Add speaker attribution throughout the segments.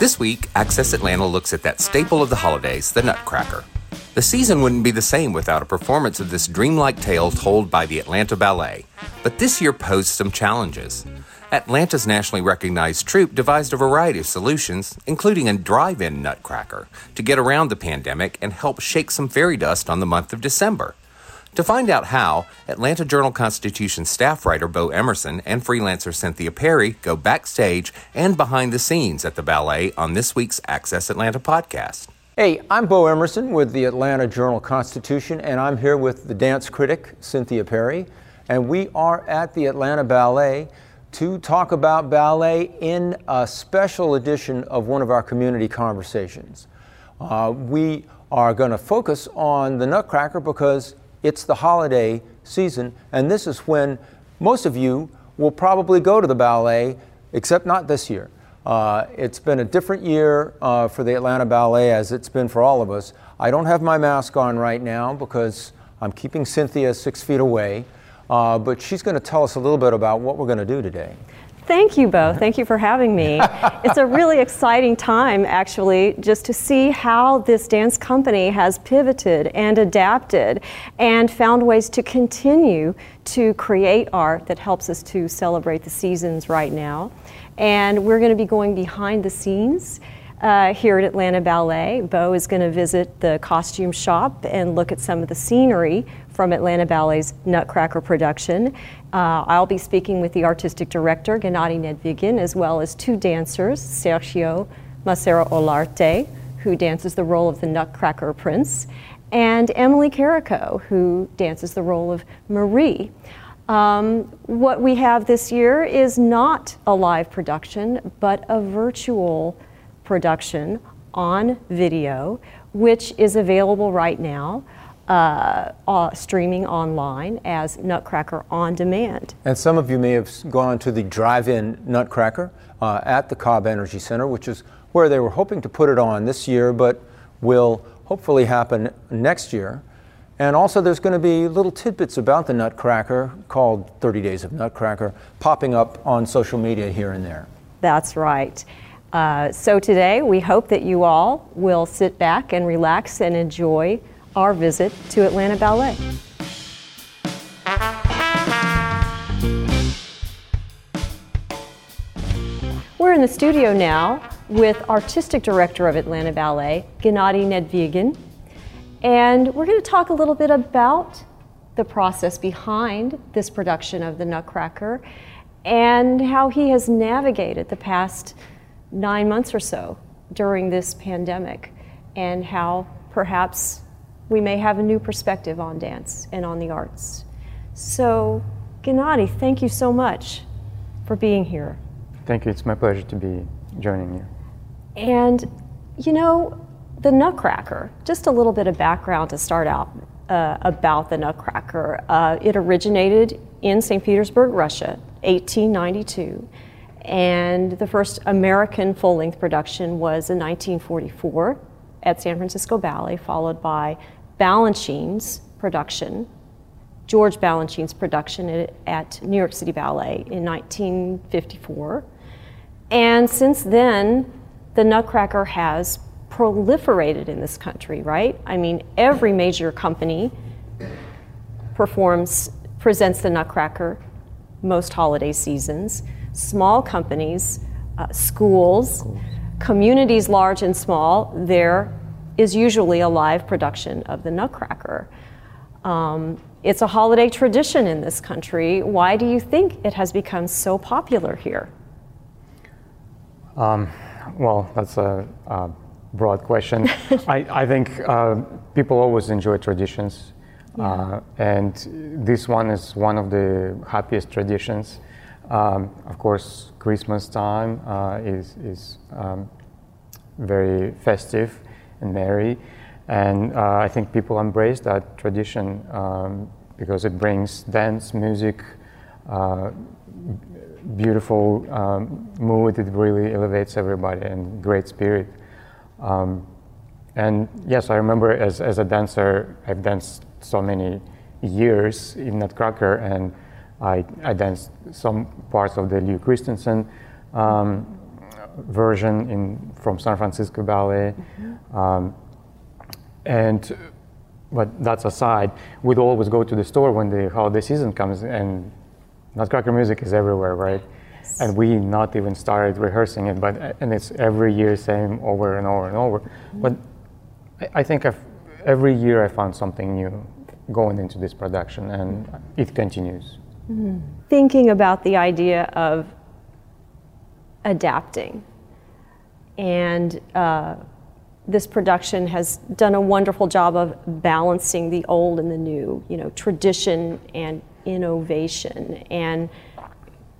Speaker 1: This week, Access Atlanta looks at that staple of the holidays, the Nutcracker. The season wouldn't be the same without a performance of this dreamlike tale told by the Atlanta Ballet, but this year posed some challenges. Atlanta's nationally recognized troupe devised a variety of solutions, including a drive in Nutcracker, to get around the pandemic and help shake some fairy dust on the month of December. To find out how, Atlanta Journal Constitution staff writer Bo Emerson and freelancer Cynthia Perry go backstage and behind the scenes at the ballet on this week's Access Atlanta podcast.
Speaker 2: Hey, I'm Bo Emerson with the Atlanta Journal Constitution, and I'm here with the dance critic, Cynthia Perry. And we are at the Atlanta Ballet to talk about ballet in a special edition of one of our community conversations. Uh, we are going to focus on the Nutcracker because it's the holiday season, and this is when most of you will probably go to the ballet, except not this year. Uh, it's been a different year uh, for the Atlanta Ballet as it's been for all of us. I don't have my mask on right now because I'm keeping Cynthia six feet away, uh, but she's going to tell us a little bit about what we're going to do today.
Speaker 3: Thank you, Bo. Thank you for having me. it's a really exciting time, actually, just to see how this dance company has pivoted and adapted and found ways to continue to create art that helps us to celebrate the seasons right now. And we're going to be going behind the scenes. Uh, here at Atlanta Ballet. Bo is going to visit the costume shop and look at some of the scenery from Atlanta Ballet's Nutcracker production. Uh, I'll be speaking with the artistic director, Gennady Nedvigin, as well as two dancers, Sergio Masero Olarte, who dances the role of the Nutcracker Prince, and Emily Carrico, who dances the role of Marie. Um, what we have this year is not a live production, but a virtual production on video, which is available right now. Uh, uh, streaming online as Nutcracker on demand.
Speaker 2: And some of you may have gone to the drive in Nutcracker uh, at the Cobb Energy Center, which is where they were hoping to put it on this year, but will hopefully happen next year. And also, there's going to be little tidbits about the Nutcracker called 30 Days of Nutcracker popping up on social media here and there.
Speaker 3: That's right. Uh, so, today we hope that you all will sit back and relax and enjoy our visit to Atlanta Ballet. We're in the studio now with artistic director of Atlanta Ballet, Gennady Nedvigin, and we're going to talk a little bit about the process behind this production of the Nutcracker and how he has navigated the past nine months or so during this pandemic and how perhaps we may have a new perspective on dance and on the arts. So, Gennady, thank you so much for being here.
Speaker 4: Thank you. It's my pleasure to be joining you.
Speaker 3: And, you know, the Nutcracker, just a little bit of background to start out uh, about the Nutcracker. Uh, it originated in St. Petersburg, Russia, 1892. And the first American full length production was in 1944 at San Francisco Ballet, followed by Balanchine's production, George Balanchine's production at, at New York City Ballet in 1954. And since then, the Nutcracker has proliferated in this country, right? I mean, every major company performs, presents the Nutcracker most holiday seasons. Small companies, uh, schools, communities large and small, there is usually a live production of the Nutcracker. Um, it's a holiday tradition in this country. Why do you think it has become so popular here?
Speaker 4: Um, well, that's a, a broad question. I, I, think uh, people always enjoy traditions, yeah. uh, and this one is one of the happiest traditions. Um, of course, Christmas time uh, is, is um, very festive and merry. and uh, I think people embrace that tradition um, because it brings dance, music, uh, beautiful um, mood. It really elevates everybody and great spirit. Um, and yes, I remember as, as a dancer, I've danced so many years in Nutcracker, and I, I danced some parts of the Lew Christensen um, version in from San Francisco Ballet. Mm-hmm. Um, and but that's aside, we'd always go to the store when the holiday season comes, and Nutcracker music is everywhere, right? Yes. And we not even started rehearsing it, but and it's every year same over and over and over. Mm-hmm. But I, I think I've, every year I found something new going into this production, and it continues.
Speaker 3: Mm-hmm. Thinking about the idea of adapting and uh, this production has done a wonderful job of balancing the old and the new, you know, tradition and innovation. And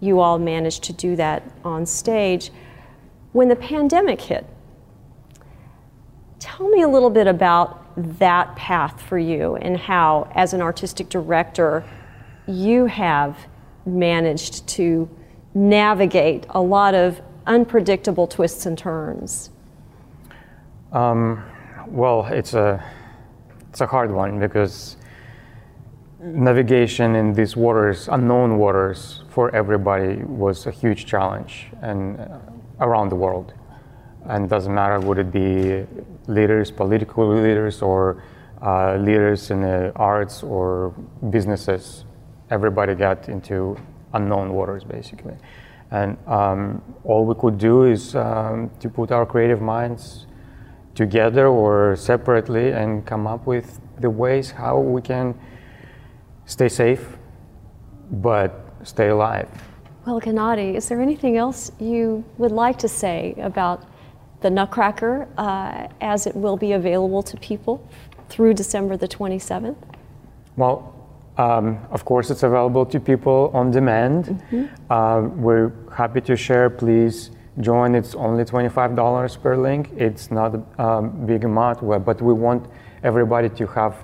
Speaker 3: you all managed to do that on stage. When the pandemic hit, tell me a little bit about that path for you and how, as an artistic director, you have managed to navigate a lot of unpredictable twists and turns.
Speaker 4: Um, well, it's a it's a hard one because navigation in these waters, unknown waters, for everybody was a huge challenge, and uh, around the world. And doesn't matter would it be leaders, political leaders, or uh, leaders in the arts or businesses. Everybody got into unknown waters, basically. And um, all we could do is um, to put our creative minds together or separately and come up with the ways how we can stay safe but stay alive.
Speaker 3: Well, Gennady, is there anything else you would like to say about the Nutcracker uh, as it will be available to people through December the 27th?
Speaker 4: Well, um, of course, it's available to people on demand. Mm-hmm. Uh, we're happy to share. Please join. It's only $25 per link. It's not a um, big amount, but we want everybody to have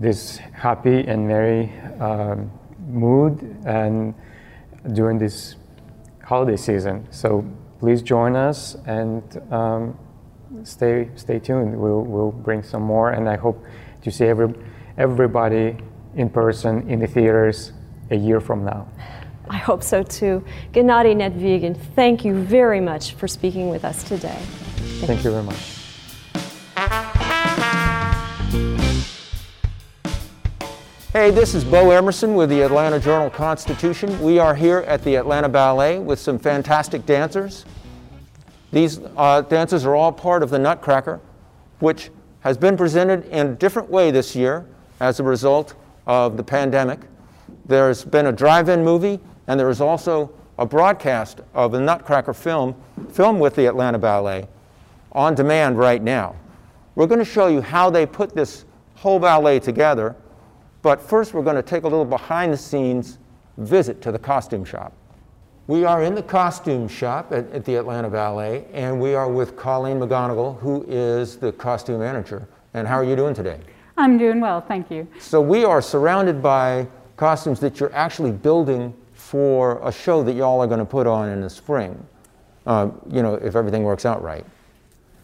Speaker 4: this happy and merry um, mood and during this holiday season. So please join us and um, stay stay tuned. We'll we'll bring some more, and I hope to see every everybody in person in the theaters a year from now.
Speaker 3: I hope so too. Gennady Nedvigin, thank you very much for speaking with us today.
Speaker 4: Thank, thank you. you very much.
Speaker 2: Hey, this is Bo Emerson with the Atlanta Journal Constitution. We are here at the Atlanta Ballet with some fantastic dancers. These uh, dancers are all part of the Nutcracker, which has been presented in a different way this year as a result of the pandemic. There's been a drive in movie and there is also a broadcast of the Nutcracker film, filmed with the Atlanta Ballet, on demand right now. We're going to show you how they put this whole ballet together. But first, we're going to take a little behind the scenes visit to the costume shop. We are in the costume shop at, at, the Atlanta Ballet, and we are with Colleen McGonigal, who is the costume manager. And how are you doing today?
Speaker 5: I'm doing well, thank you.
Speaker 2: So, we are surrounded by costumes that you're actually building for a show that y'all are going to put on in the spring, uh, you know, if everything works out right.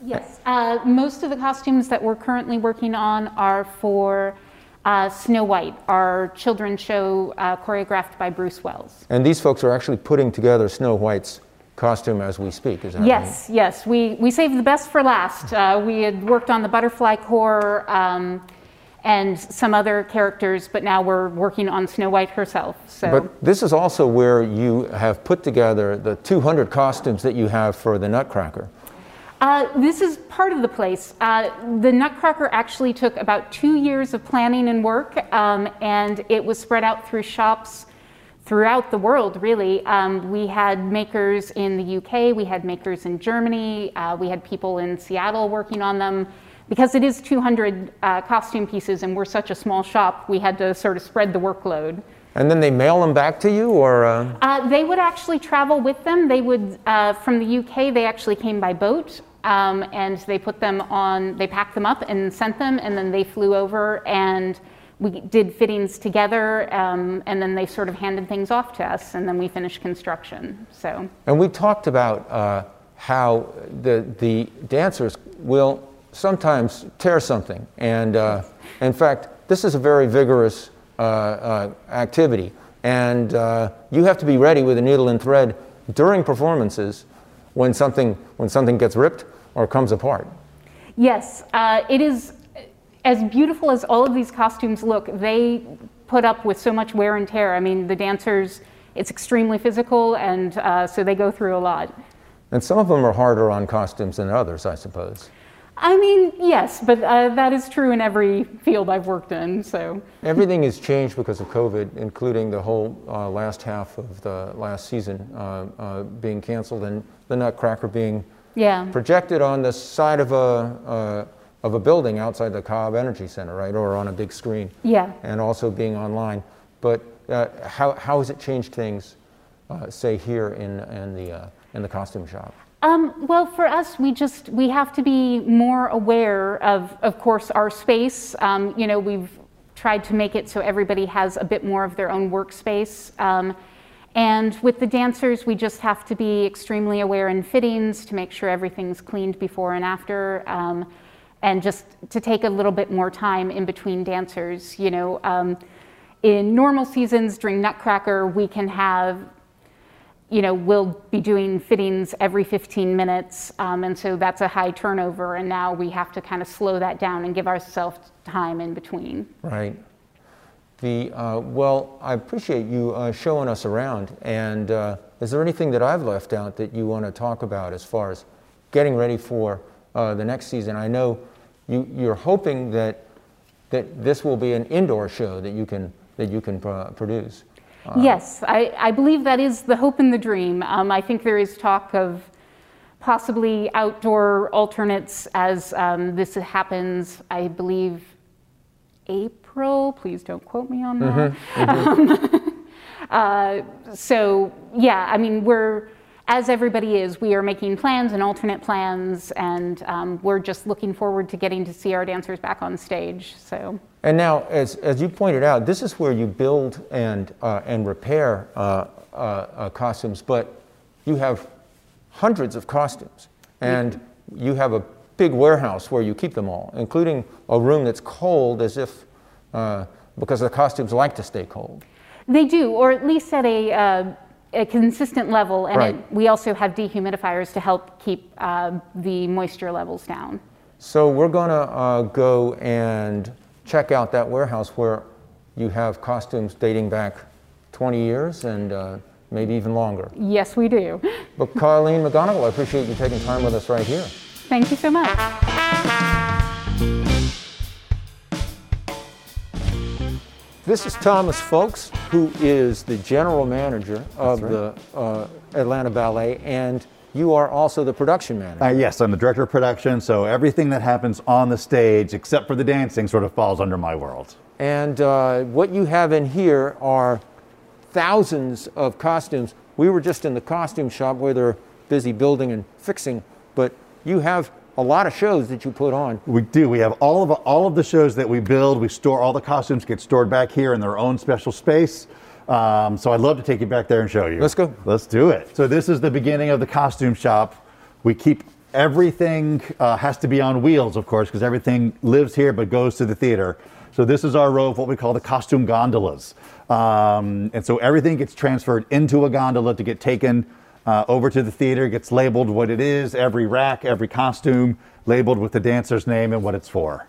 Speaker 5: Yes, uh, most of the costumes that we're currently working on are for uh, Snow White, our children's show uh, choreographed by Bruce Wells.
Speaker 2: And these folks are actually putting together Snow White's costume as we speak, is that
Speaker 5: yes,
Speaker 2: right?
Speaker 5: Yes, We, we saved the best for last. Uh, we had worked on the butterfly corps um, and some other characters, but now we're working on Snow White herself. So.
Speaker 2: But this is also where you have put together the 200 costumes that you have for the Nutcracker.
Speaker 5: Uh, this is part of the place. Uh, the Nutcracker actually took about two years of planning and work, um, and it was spread out through shops throughout the world, really. Um, we had makers in the UK, we had makers in Germany, uh, we had people in Seattle working on them. Because it is 200 uh, costume pieces and we're such a small shop, we had to sort of spread the workload.
Speaker 2: And then they mail them back to you, or? Uh...
Speaker 5: Uh, they would actually travel with them. They would, uh, from the UK, they actually came by boat. Um, and they put them on, they packed them up and sent them, and then they flew over and we did fittings together, um, and then they sort of handed things off to us, and then we finished construction. So.
Speaker 2: And we talked about uh, how the the dancers will sometimes tear something, and uh, in fact, this is a very vigorous uh, uh activity, and uh, you have to be ready with a needle and thread during performances when something when something gets ripped or comes apart.
Speaker 5: Yes, uh, it is as beautiful as all of these costumes look. They put up with so much wear and tear. I mean, the dancers, it's extremely physical, and uh, so they go through a lot.
Speaker 2: And some of them are harder on costumes than others, I suppose.
Speaker 5: I mean, yes, but uh, that is true in every field I've worked in. So
Speaker 2: everything has changed because of COVID, including the whole uh, last half of the last season uh, uh being canceled and the Nutcracker being
Speaker 5: yeah.
Speaker 2: projected on the side of a, uh, of a building outside the Cobb Energy Center, right, or on a big screen.
Speaker 5: Yeah.
Speaker 2: And also being online. But uh, how, how has it changed things, uh, say, here in, in, the, uh, in the costume shop?
Speaker 5: Um, well, for us, we just we have to be more aware of, of course, our space. Um, you know, we've tried to make it so everybody has a bit more of their own workspace. Um, and with the dancers, we just have to be extremely aware in fittings to make sure everything's cleaned before and after, um, and just to take a little bit more time in between dancers. You know, um, in normal seasons during Nutcracker, we can have, you know, we'll be doing fittings every 15 minutes, um, and so that's a high turnover. And now we have to kind of slow that down and give ourselves time in between.
Speaker 2: Right. The, uh, well, I appreciate you uh, showing us around. And uh, is there anything that I've left out that you want to talk about as far as getting ready for uh, the next season? I know you, you're hoping that, that this will be an indoor show that you can, that you can produce.
Speaker 5: Uh, yes, I, I, believe that is the hope and the dream. Um, I think there is talk of possibly outdoor alternates as um, this happens, I believe, April. Please don't quote me on that. Mm-hmm. Mm-hmm. Um, uh, so, yeah, I mean, we're, as everybody is, we are making plans and alternate plans, and um, we're just looking forward to getting to see our dancers back on stage. So.
Speaker 2: And now, as, as you pointed out, this is where you build and, uh, and repair uh, uh, uh costumes, but you have hundreds of costumes, and you have a big warehouse where you keep them all, including a room that's cold as if uh, because the costumes like to stay cold.
Speaker 5: They do, or at least at a, uh, a consistent level. And
Speaker 2: right.
Speaker 5: it, we also have dehumidifiers to help keep uh, the moisture levels down.
Speaker 2: So we're going to uh, go and check out that warehouse where you have costumes dating back 20 years and uh, maybe even longer.
Speaker 5: Yes, we do.
Speaker 2: But Colleen McGonigal, I appreciate you taking time with us right here.
Speaker 5: Thank you so much.
Speaker 2: This is Thomas Folks, who is the general manager of right. the uh, Atlanta Ballet, and you are also the production manager.
Speaker 6: Uh, yes, I'm the director of production, so everything that happens on the stage, except for the dancing, sort of falls under my world.
Speaker 2: And uh, what you have in here are thousands of costumes. We were just in the costume shop where they're busy building and fixing, but you have a lot of shows that you put on.
Speaker 6: We do. We have all of all of the shows that we build. We store all the costumes get stored back here in their own special space. Um, so I'd love to take you back there and show you.
Speaker 2: Let's go.
Speaker 6: Let's do it. So this is the beginning of the costume shop. We keep everything uh, has to be on wheels, of course, because everything lives here but goes to the theater. So this is our row of what we call the costume gondolas. Um, and so everything gets transferred into a gondola to get taken uh, over to the theater, gets labeled what it is, every rack, every costume labeled with the dancer's name and what it's for.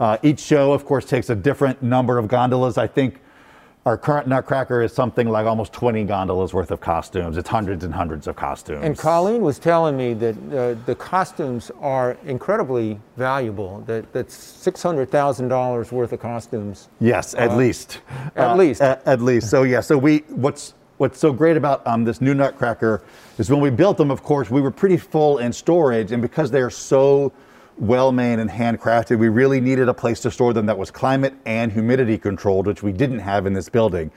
Speaker 6: Uh, each show, of course, takes a different number of gondolas. I think our current Nutcracker is something like almost 20 gondolas worth of costumes. It's hundreds and hundreds of costumes.
Speaker 2: And Colleen was telling me that uh, the costumes are incredibly valuable. That that's six hundred thousand dollars worth of costumes.
Speaker 6: Yes, at
Speaker 2: Uh,
Speaker 6: least.
Speaker 2: at least.
Speaker 6: At, at least. So yeah. So we what's what's so great about um, this new Nutcracker is when we built them. Of course, we were pretty full in storage, and because they are so well made and handcrafted, we really needed a place to store them that was climate and humidity controlled, which we didn't have in this building.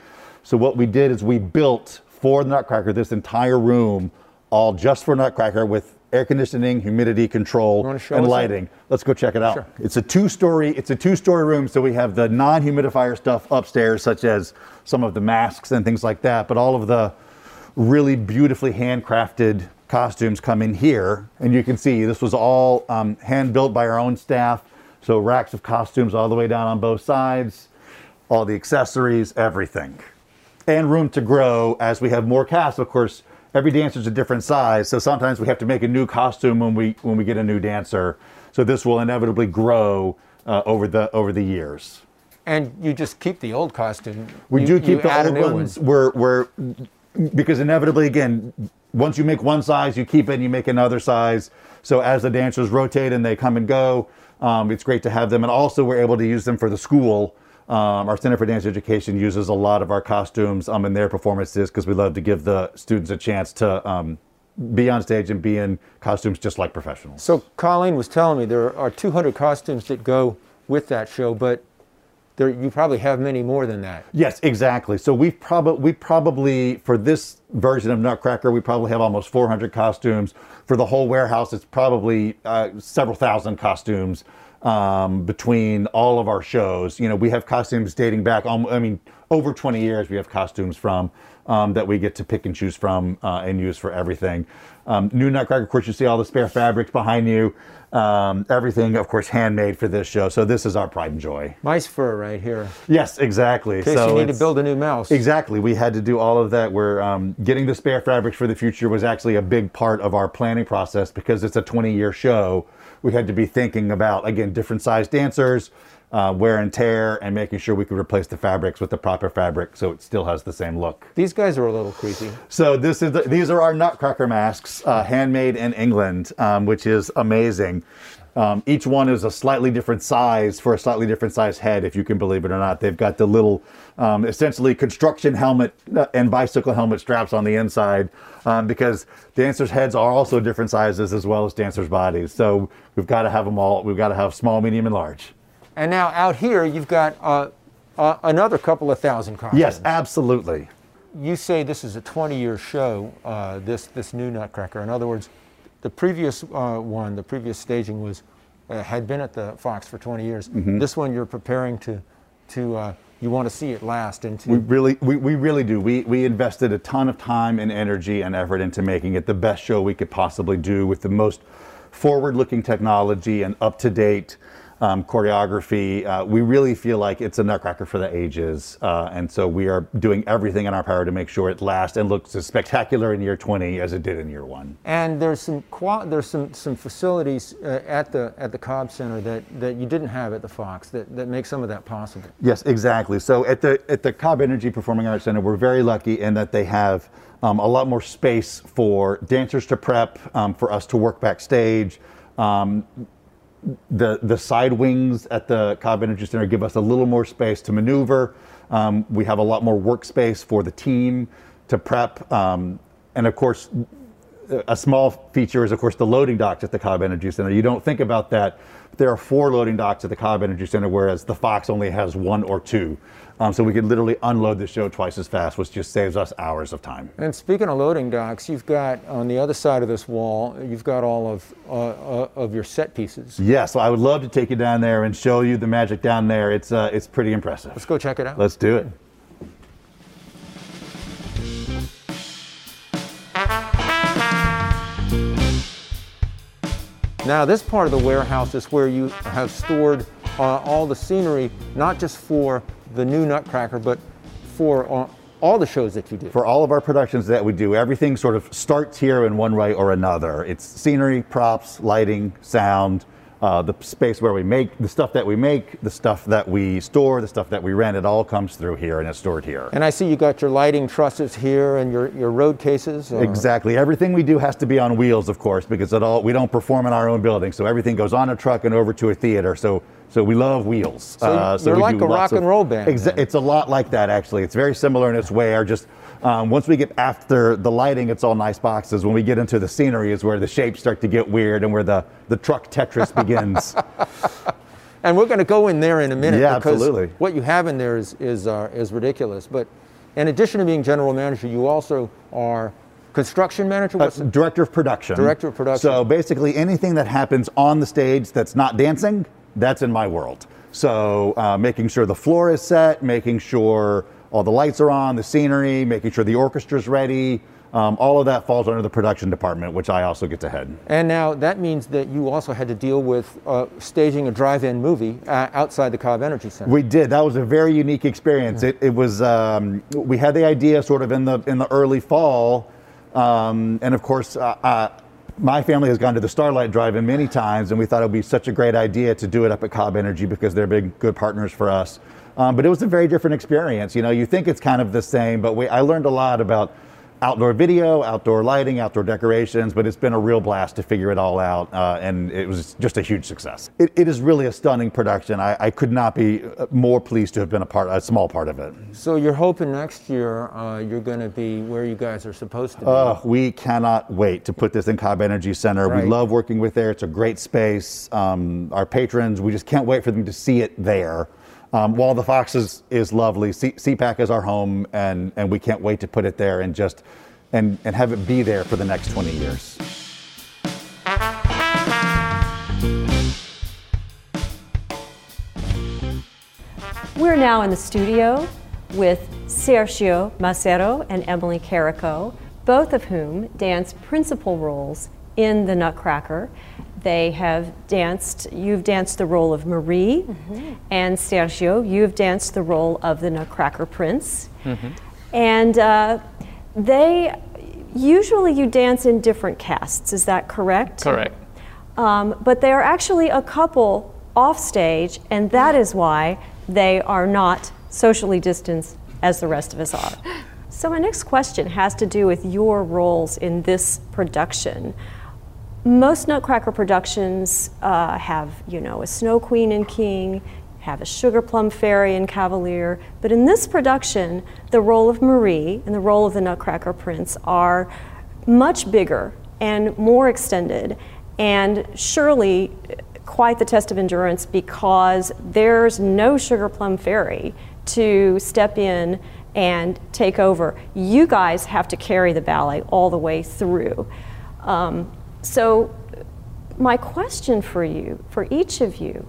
Speaker 6: So what we did is we built for the Nutcracker this entire room, all just for Nutcracker with air conditioning, humidity control, and lighting. Let's go check it out.
Speaker 2: Sure.
Speaker 6: It's a two-story. It's a two-story room, so we have the non-humidifier stuff upstairs, such as some of the masks and things like that. But all of the really beautifully handcrafted costumes come in here, and you can see this was all um, hand built by our own staff. So racks of costumes all the way down on both sides, all the accessories, everything, and room to grow as we have more cast. Of course, every dancer's a different size, so sometimes we have to make a new costume when we when we get a new dancer. So this will inevitably grow uh, over the over the years.
Speaker 2: And you just keep the old costume.
Speaker 6: We
Speaker 2: You-
Speaker 6: do keep the old
Speaker 2: new one.
Speaker 6: ones. We're, we're because inevitably, again, once you make one size, you keep it and you make another size. So as the dancers rotate and they come and go, um, it's great to have them. And also, we're able to use them for the school. Um, our Center for Dance Education uses a lot of our costumes um, in their performances because we love to give the students a chance to um, be on stage and be in costumes just like professionals.
Speaker 2: So Colleen was telling me there are 200 costumes that go with that show, but there, you probably have many more than that.
Speaker 6: Yes, exactly. So we've probably we probably for this version of Nutcracker, we probably have almost 400 costumes. For the whole warehouse, it's probably uh, several thousand costumes um, between all of our shows. You know, we have costumes dating back. I mean, over 20 years. We have costumes from um, that we get to pick and choose from uh, and use for everything. Um, new Nutcracker, of course, you see all the spare fabrics behind you. Um, everything, of course, handmade for this show. So this is our pride and joy.
Speaker 2: Mice fur right here.
Speaker 6: Yes, exactly.
Speaker 2: In case
Speaker 6: so
Speaker 2: you need to build a new mouse.
Speaker 6: Exactly. We had to do all of that. We're um, getting the spare fabrics for the future was actually a big part of our planning process because it's a 20 year show. We had to be thinking about, again, different size dancers, uh, wear and tear, and making sure we could replace the fabrics with the proper fabric so it still has the same look.
Speaker 2: These guys are a little creepy.
Speaker 6: So this is the, these are our Nutcracker masks, uh, handmade in England, um, which is amazing. Um, each one is a slightly different size for a slightly different size head, if you can believe it or not. They've got the little, um, essentially construction helmet uh, and bicycle helmet straps on the inside, um, because dancers' heads are also different sizes as well as dancers' bodies. So we've got to have them all. We've got to have small, medium, and large.
Speaker 2: And now out here, you've got uh, uh, another couple of thousand costumes.
Speaker 6: Yes, absolutely.
Speaker 2: You say this is a 20-year show. Uh, this this new Nutcracker. In other words, the previous uh, one, the previous staging was uh, had been at the Fox for 20 years.
Speaker 6: Mhm.
Speaker 2: This one you're preparing to to uh, you want to see it last and to
Speaker 6: We really, we, we really do. We, we invested a ton of time and energy and effort into making it the best show we could possibly do with the most forward-looking technology and up-to-date um, choreography. Uh, we really feel like it's a Nutcracker for the ages, uh, and so we are doing everything in our power to make sure it lasts and looks as spectacular in year 20 as it did in year one.
Speaker 2: And there's some there's some some facilities uh, at the at the Cobb Center that, that you didn't have at the Fox that, that make some of that possible.
Speaker 6: Yes, exactly. So at the at the Cobb Energy Performing Arts Center, we're very lucky in that they have um, a lot more space for dancers to prep, um, for us to work backstage. Um, the the side wings at the Cobb Energy Center give us a little more space to maneuver. Um, we have a lot more workspace for the team to prep, um, and of course, a small feature is, of course, the loading docks at the Cobb Energy Center. You don't think about that. There are four loading docks at the Cobb Energy Center, whereas the Fox only has one or two. Um, so we could literally unload the show twice as fast, which just saves us hours of time.
Speaker 2: And speaking of loading docks, you've got on the other side of this wall, you've got all of uh, uh, of your set pieces.
Speaker 6: Yeah, so I would love to take you down there and show you the magic down there. It's uh, it's pretty impressive.
Speaker 2: Let's go check it out.
Speaker 6: Let's do it.
Speaker 2: Now, this part of the warehouse is where you have stored uh, all the scenery, not just for the new Nutcracker, but for all the shows that you do.
Speaker 6: For all of our productions that we do, everything sort of starts here in one way or another. It's scenery, props, lighting, sound, uh, the space where we make the stuff that we make, the stuff that we store, the stuff that we rent. It all comes through here and it's stored here.
Speaker 2: And I see you got your lighting trusses here and your, your road cases. uh,
Speaker 6: Exactly. Everything we do has to be on wheels, of course, because it all we don't perform in our own building. So everything goes on a truck and over to a theater. So so we love wheels. Uh,
Speaker 2: So you're like a rock and roll band,
Speaker 6: Exa- it's a lot like that, actually. It's very similar in its way. Our just um, once we get after the lighting, it's all nice boxes. When we get into the scenery, is where the shapes start to get weird and where the the truck Tetris begins.
Speaker 2: And we're going to go in there in a minute.
Speaker 6: Yeah,
Speaker 2: because
Speaker 6: absolutely.
Speaker 2: What you have in there is is uh, is ridiculous. But in addition to being general manager, you also are construction manager. What's
Speaker 6: Uh, director of production.
Speaker 2: Director of production.
Speaker 6: So basically, anything that happens on the stage that's not dancing, that's in my world. So uh, making sure the floor is set, making sure all the lights are on, the scenery, making sure the orchestra's ready. Um, all of that falls under the production department, which I also get to head.
Speaker 2: And now that means that you also had to deal with uh, staging a drive-in movie uh, outside the Cobb Energy Center.
Speaker 6: We did. That was a very unique experience. It, it was. Um, we had the idea sort of in the in the early fall, um, and of course, uh, uh, my family has gone to the Starlight Drive-In many times, and we thought it would be such a great idea to do it up at Cobb Energy because they're big, good partners for us. Um, but it was a very different experience. You know, you think it's kind of the same, but we, I learned a lot about outdoor video, outdoor lighting, outdoor decorations, but it's been a real blast to figure it all out, uh, and it was just a huge success. It, it is really a stunning production. I, I could not be uh, more pleased to have been a part, a small part of it.
Speaker 2: So you're hoping next year uh, you're going to be where you guys are supposed to be.
Speaker 6: Uh, we cannot wait to put this in Cobb Energy Center.
Speaker 2: Right.
Speaker 6: We love working with there. It's a great space. Um, our patrons, we just can't wait for them to see it there. Um, while the Fox is, is lovely, C- CPAC is our home, and, and we can't wait to put it there and just and, and have it be there for the next 20 years.
Speaker 3: We're now in the studio with Sergio Masero and Emily Carrico, both of whom dance principal roles in The Nutcracker. They have danced, you've danced the role of Marie, and Sergio, you've danced the role of the Nutcracker Prince. And uh, they, usually you dance in different casts, is that correct?
Speaker 7: Correct.
Speaker 3: Um, but they are actually a couple off stage, and that is why they are not socially distanced as the rest of us are. So, my next question has to do with your roles in this production. Most Nutcracker productions uh, have, you know, a Snow Queen and King, have a Sugar Plum Fairy and Cavalier, but in this production, the role of Marie and the role of the Nutcracker Prince are much bigger and more extended, and surely quite the test of endurance because there's no Sugar Plum Fairy to step in and take over. You guys have to carry the ballet all the way through. Um, so, my question for you, for each of you,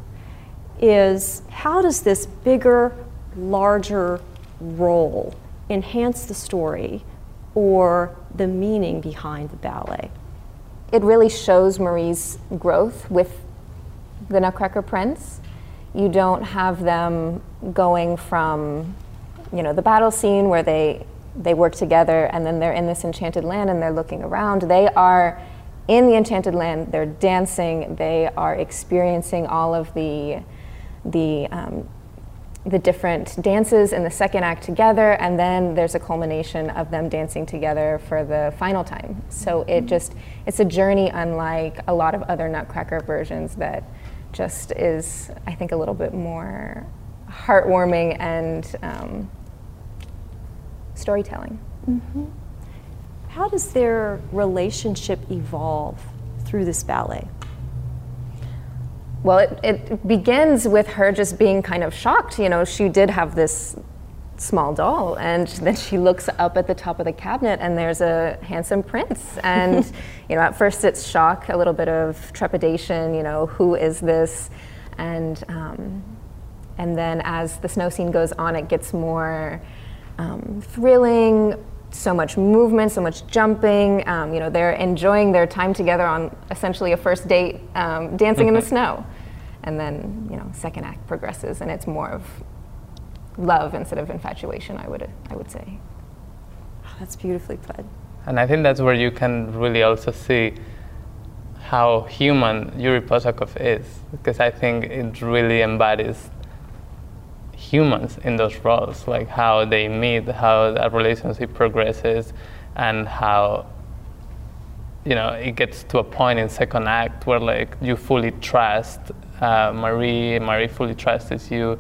Speaker 3: is how does this bigger, larger role enhance the story or the meaning behind the ballet?
Speaker 8: It really shows Marie's growth with the Nutcracker Prince. You don't have them going from, you know, the battle scene where they they work together and then they're in this enchanted land and they're looking around. They are in the enchanted land. They're dancing. They are experiencing all of the the um, the different dances in the second act together, and then there's a culmination of them dancing together for the final time. So it just it's a journey unlike a lot of other Nutcracker versions that just is, I think, a little bit more heartwarming and um, storytelling.
Speaker 3: How does their relationship evolve through this ballet?
Speaker 8: Well, it, it begins with her just being kind of shocked. You know, she did have this small doll, and then she looks up at the top of the cabinet, and there's a handsome prince. And you know, at first it's shock, a little bit of trepidation. You know, who is this? And um, and then as the snow scene goes on, it gets more um, thrilling. So much movement, so much jumping. Um, you know, they're enjoying their time together on essentially a first date, um, dancing in the snow. And then, you know, second act progresses, and it's more of love instead of infatuation. I would, I would say.
Speaker 3: Oh, that's beautifully put.
Speaker 7: And I think that's where you can really also see how human Yuri Possokhov is, because I think it really embodies humans in those roles, like how they meet, how that relationship progresses, and how you know it gets to a point in second act where like you fully trust uh, Marie, Marie fully trusts you,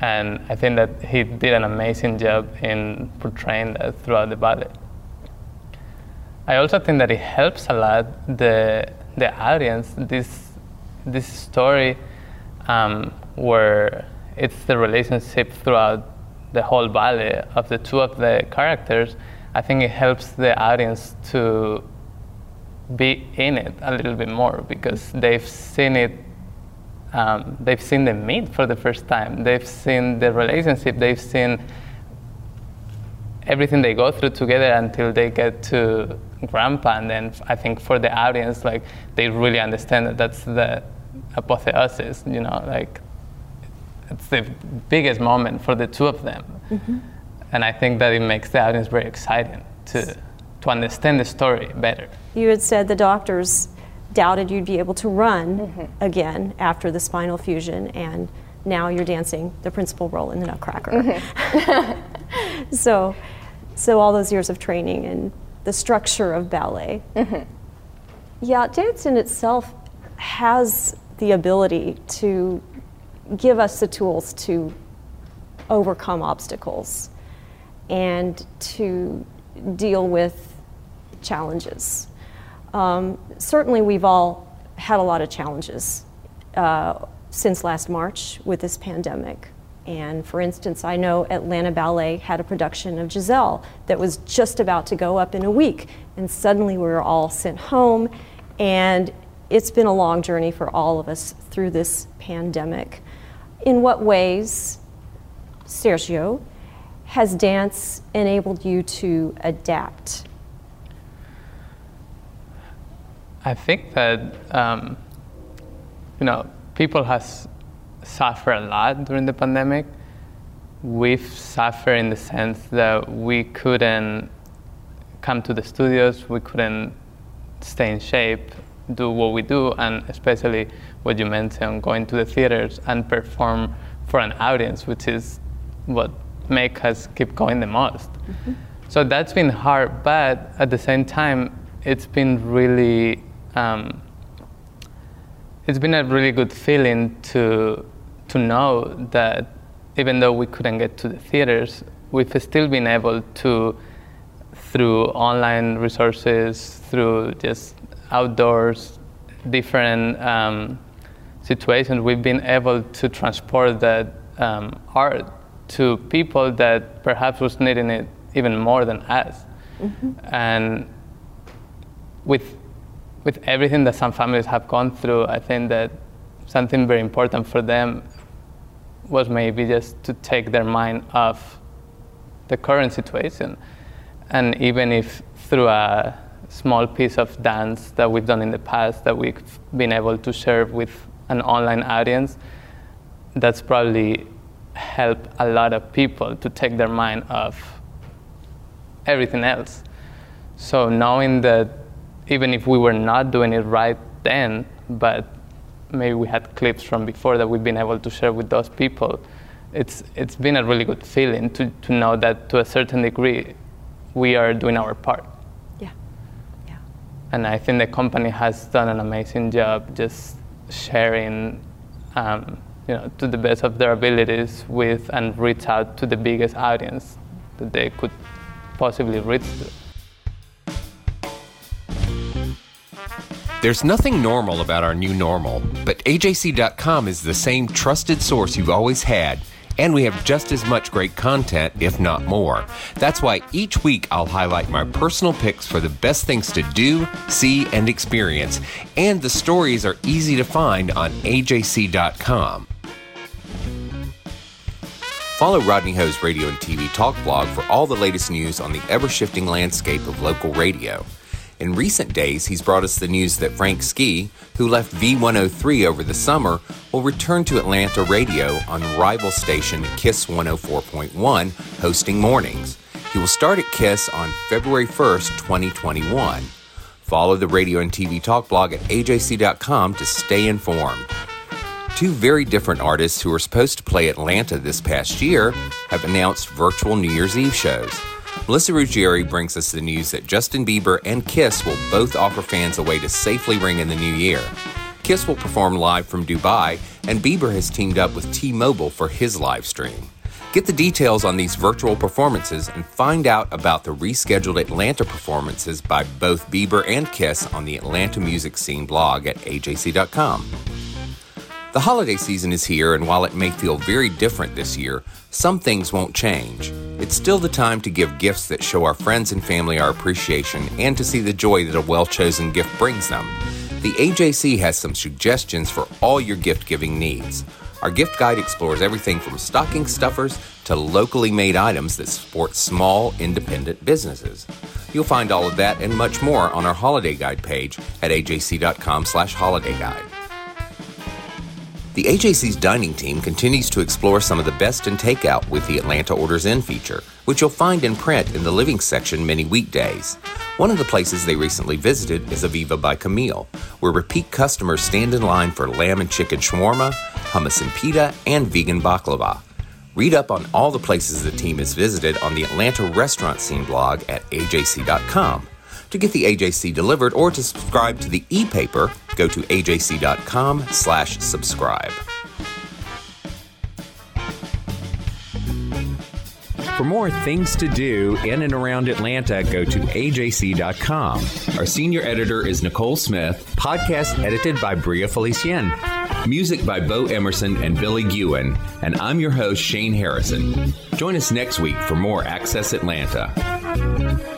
Speaker 7: and I think that he did an amazing job in portraying that throughout the ballet. I also think that it helps a lot the the audience. This this story um, where it's the relationship throughout the whole ballet of the two of the characters. I think it helps the audience to be in it a little bit more because they've seen it. Um, they've seen them meet for the first time. They've seen the relationship. They've seen everything they go through together until they get to grand pas and then i think for the audience like they really understand that that's the apotheosis you know like it's the biggest moment for the two of them
Speaker 3: Mhm.
Speaker 7: and i think that it makes the audience very excited to to understand the story better
Speaker 3: You had said the doctors doubted you'd be able to run mm-hmm. again after the spinal fusion, and now you're dancing the principal role in the Nutcracker. Mm-hmm. so, so all those years of training and the structure of ballet. Mm-hmm. Yeah, dance in itself has the ability to give us the tools to overcome obstacles and to deal with challenges. Um, certainly, we've all had a lot of challenges uh, since last March with this pandemic. And for instance, I know Atlanta Ballet had a production of Giselle that was just about to go up in a week, and suddenly we were all sent home. And it's been a long journey for all of us through this pandemic. In what ways, Sergio, has dance enabled you to adapt?
Speaker 7: I think that um, you know people has suffered a lot during the pandemic. We've suffered in the sense that we couldn't come to the studios, we couldn't stay in shape, do what we do, and especially what you mentioned, going to the theaters and perform for an audience, which is what make us keep going the most. So that's been hard, but at the same time, it's been really, um, it's been a really good feeling to to know that even though we couldn't get to the theaters, we've still been able to, through online resources, through just outdoors, different um, situations, we've been able to transport that um, art to people that perhaps was needing it even more than us. And with with everything that some families have gone through, I think that something very important for them was maybe just to take their mind off the current situation. And even if through a small piece of dance that we've done in the past that we've been able to share with an online audience, that's probably helped a lot of people to take their mind off everything else. So knowing that even if we were not doing it right then, but maybe we had clips from before that we've been able to share with those people, it's it's been a really good feeling to, to know that to a certain degree we are doing our part. And I think the company has done an amazing job just sharing, um, you know, to the best of their abilities with and reach out to the biggest audience that they could possibly reach to.
Speaker 1: There's nothing normal about our new normal, but AJC.com is the same trusted source you've always had and we have just as much great content, if not more. That's why each week I'll highlight my personal picks for the best things to do, see, and experience. And the stories are easy to find on AJC.com. Follow Rodney Ho's radio and TV talk blog for all the latest news on the ever shifting landscape of local radio. In recent days, he's brought us the news that Frank Ski, who left V103 over the summer, will return to Atlanta radio on rival station KISS 104.1, hosting mornings. He will start at KISS on February 1st, 2021. Follow the radio and TV talk blog at ajc.com to stay informed. Two very different artists who were supposed to play Atlanta this past year have announced virtual New Year's Eve shows. Melissa Ruggieri brings us the news that Justin Bieber and Kiss will both offer fans a way to safely ring in the new year. Kiss will perform live from Dubai, and Bieber has teamed up with T Mobile for his live stream. Get the details on these virtual performances and find out about the rescheduled Atlanta performances by both Bieber and Kiss on the Atlanta Music Scene blog at ajc.com. The holiday season is here, and while it may feel very different this year, some things won't change. It's still the time to give gifts that show our friends and family our appreciation and to see the joy that a well chosen gift brings them. The AJC has some suggestions for all your gift giving needs. Our gift guide explores everything from stocking stuffers to locally made items that support small, independent businesses. You'll find all of that and much more on our holiday guide page at ajc.com/holiday guide. The AJC's dining team continues to explore some of the best in takeout with the Atlanta Orders In feature, which you'll find in print in the living section many weekdays. One of the places they recently visited is Aviva by Kameel, where repeat customers stand in line for lamb and chicken shawarma, hummus and pita, and vegan baklava. Read up on all the places the team has visited on the Atlanta restaurant scene blog at ajc.com. To get the AJC delivered or to subscribe to the e-paper, go to ajc.com slash subscribe.
Speaker 9: For more things to do in and around Atlanta, go to ajc.com. Our senior editor is Nicole Smith, podcast edited by Bria Felicien. Music by Bo Emerson and Billy Gewen, and I'm your host, Shane Harrison. Join us next week for more Access Atlanta.